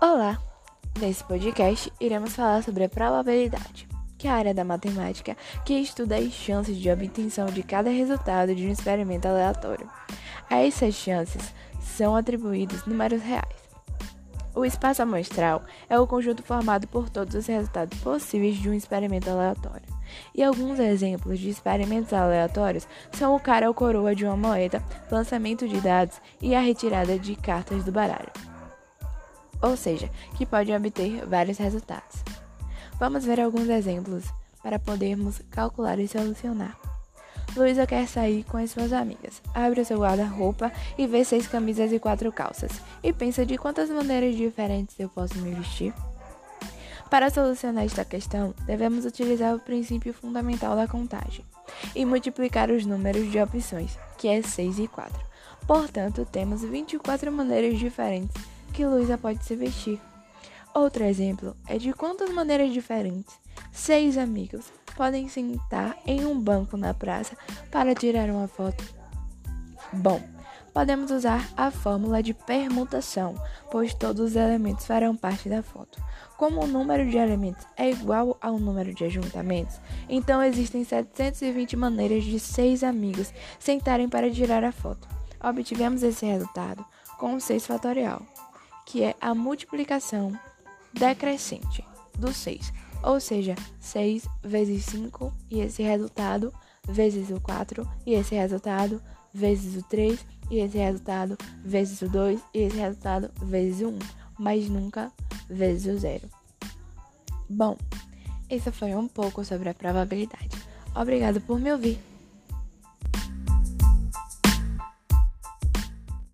Olá! Nesse podcast, iremos falar sobre a probabilidade, que é a área da matemática que estuda as chances de obtenção de cada resultado de um experimento aleatório. A essas chances são atribuídos números reais. O espaço amostral é o conjunto formado por todos os resultados possíveis de um experimento aleatório. E alguns exemplos de experimentos aleatórios são o cara ou coroa de uma moeda, lançamento de dados e a retirada de cartas do baralho ou seja, que podem obter vários resultados. Vamos ver alguns exemplos para podermos calcular e solucionar. Luísa quer sair com as suas amigas. Abre o seu guarda-roupa e vê seis camisas e quatro calças. E pensa de quantas maneiras diferentes eu posso me vestir. Para solucionar esta questão, devemos utilizar o princípio fundamental da contagem e multiplicar os números de opções, que é 6 e 4. Portanto, temos 24 maneiras diferentes que Luísa pode se vestir. Outro exemplo é de quantas maneiras diferentes seis amigos podem sentar em um banco na praça para tirar uma foto. Bom, podemos usar a fórmula de permutação, pois todos os elementos farão parte da foto. Como o número de elementos é igual ao número de ajuntamentos, então existem 720 maneiras de seis amigos sentarem para tirar a foto. Obtivemos esse resultado com o 6 fatorial que é a multiplicação decrescente do 6, ou seja, 6 vezes 5 e esse resultado vezes o 4 e esse resultado vezes o 3 e esse resultado vezes o 2 e esse resultado vezes o 1, mas nunca vezes o 0. Bom, isso foi um pouco sobre a probabilidade. Obrigado por me ouvir.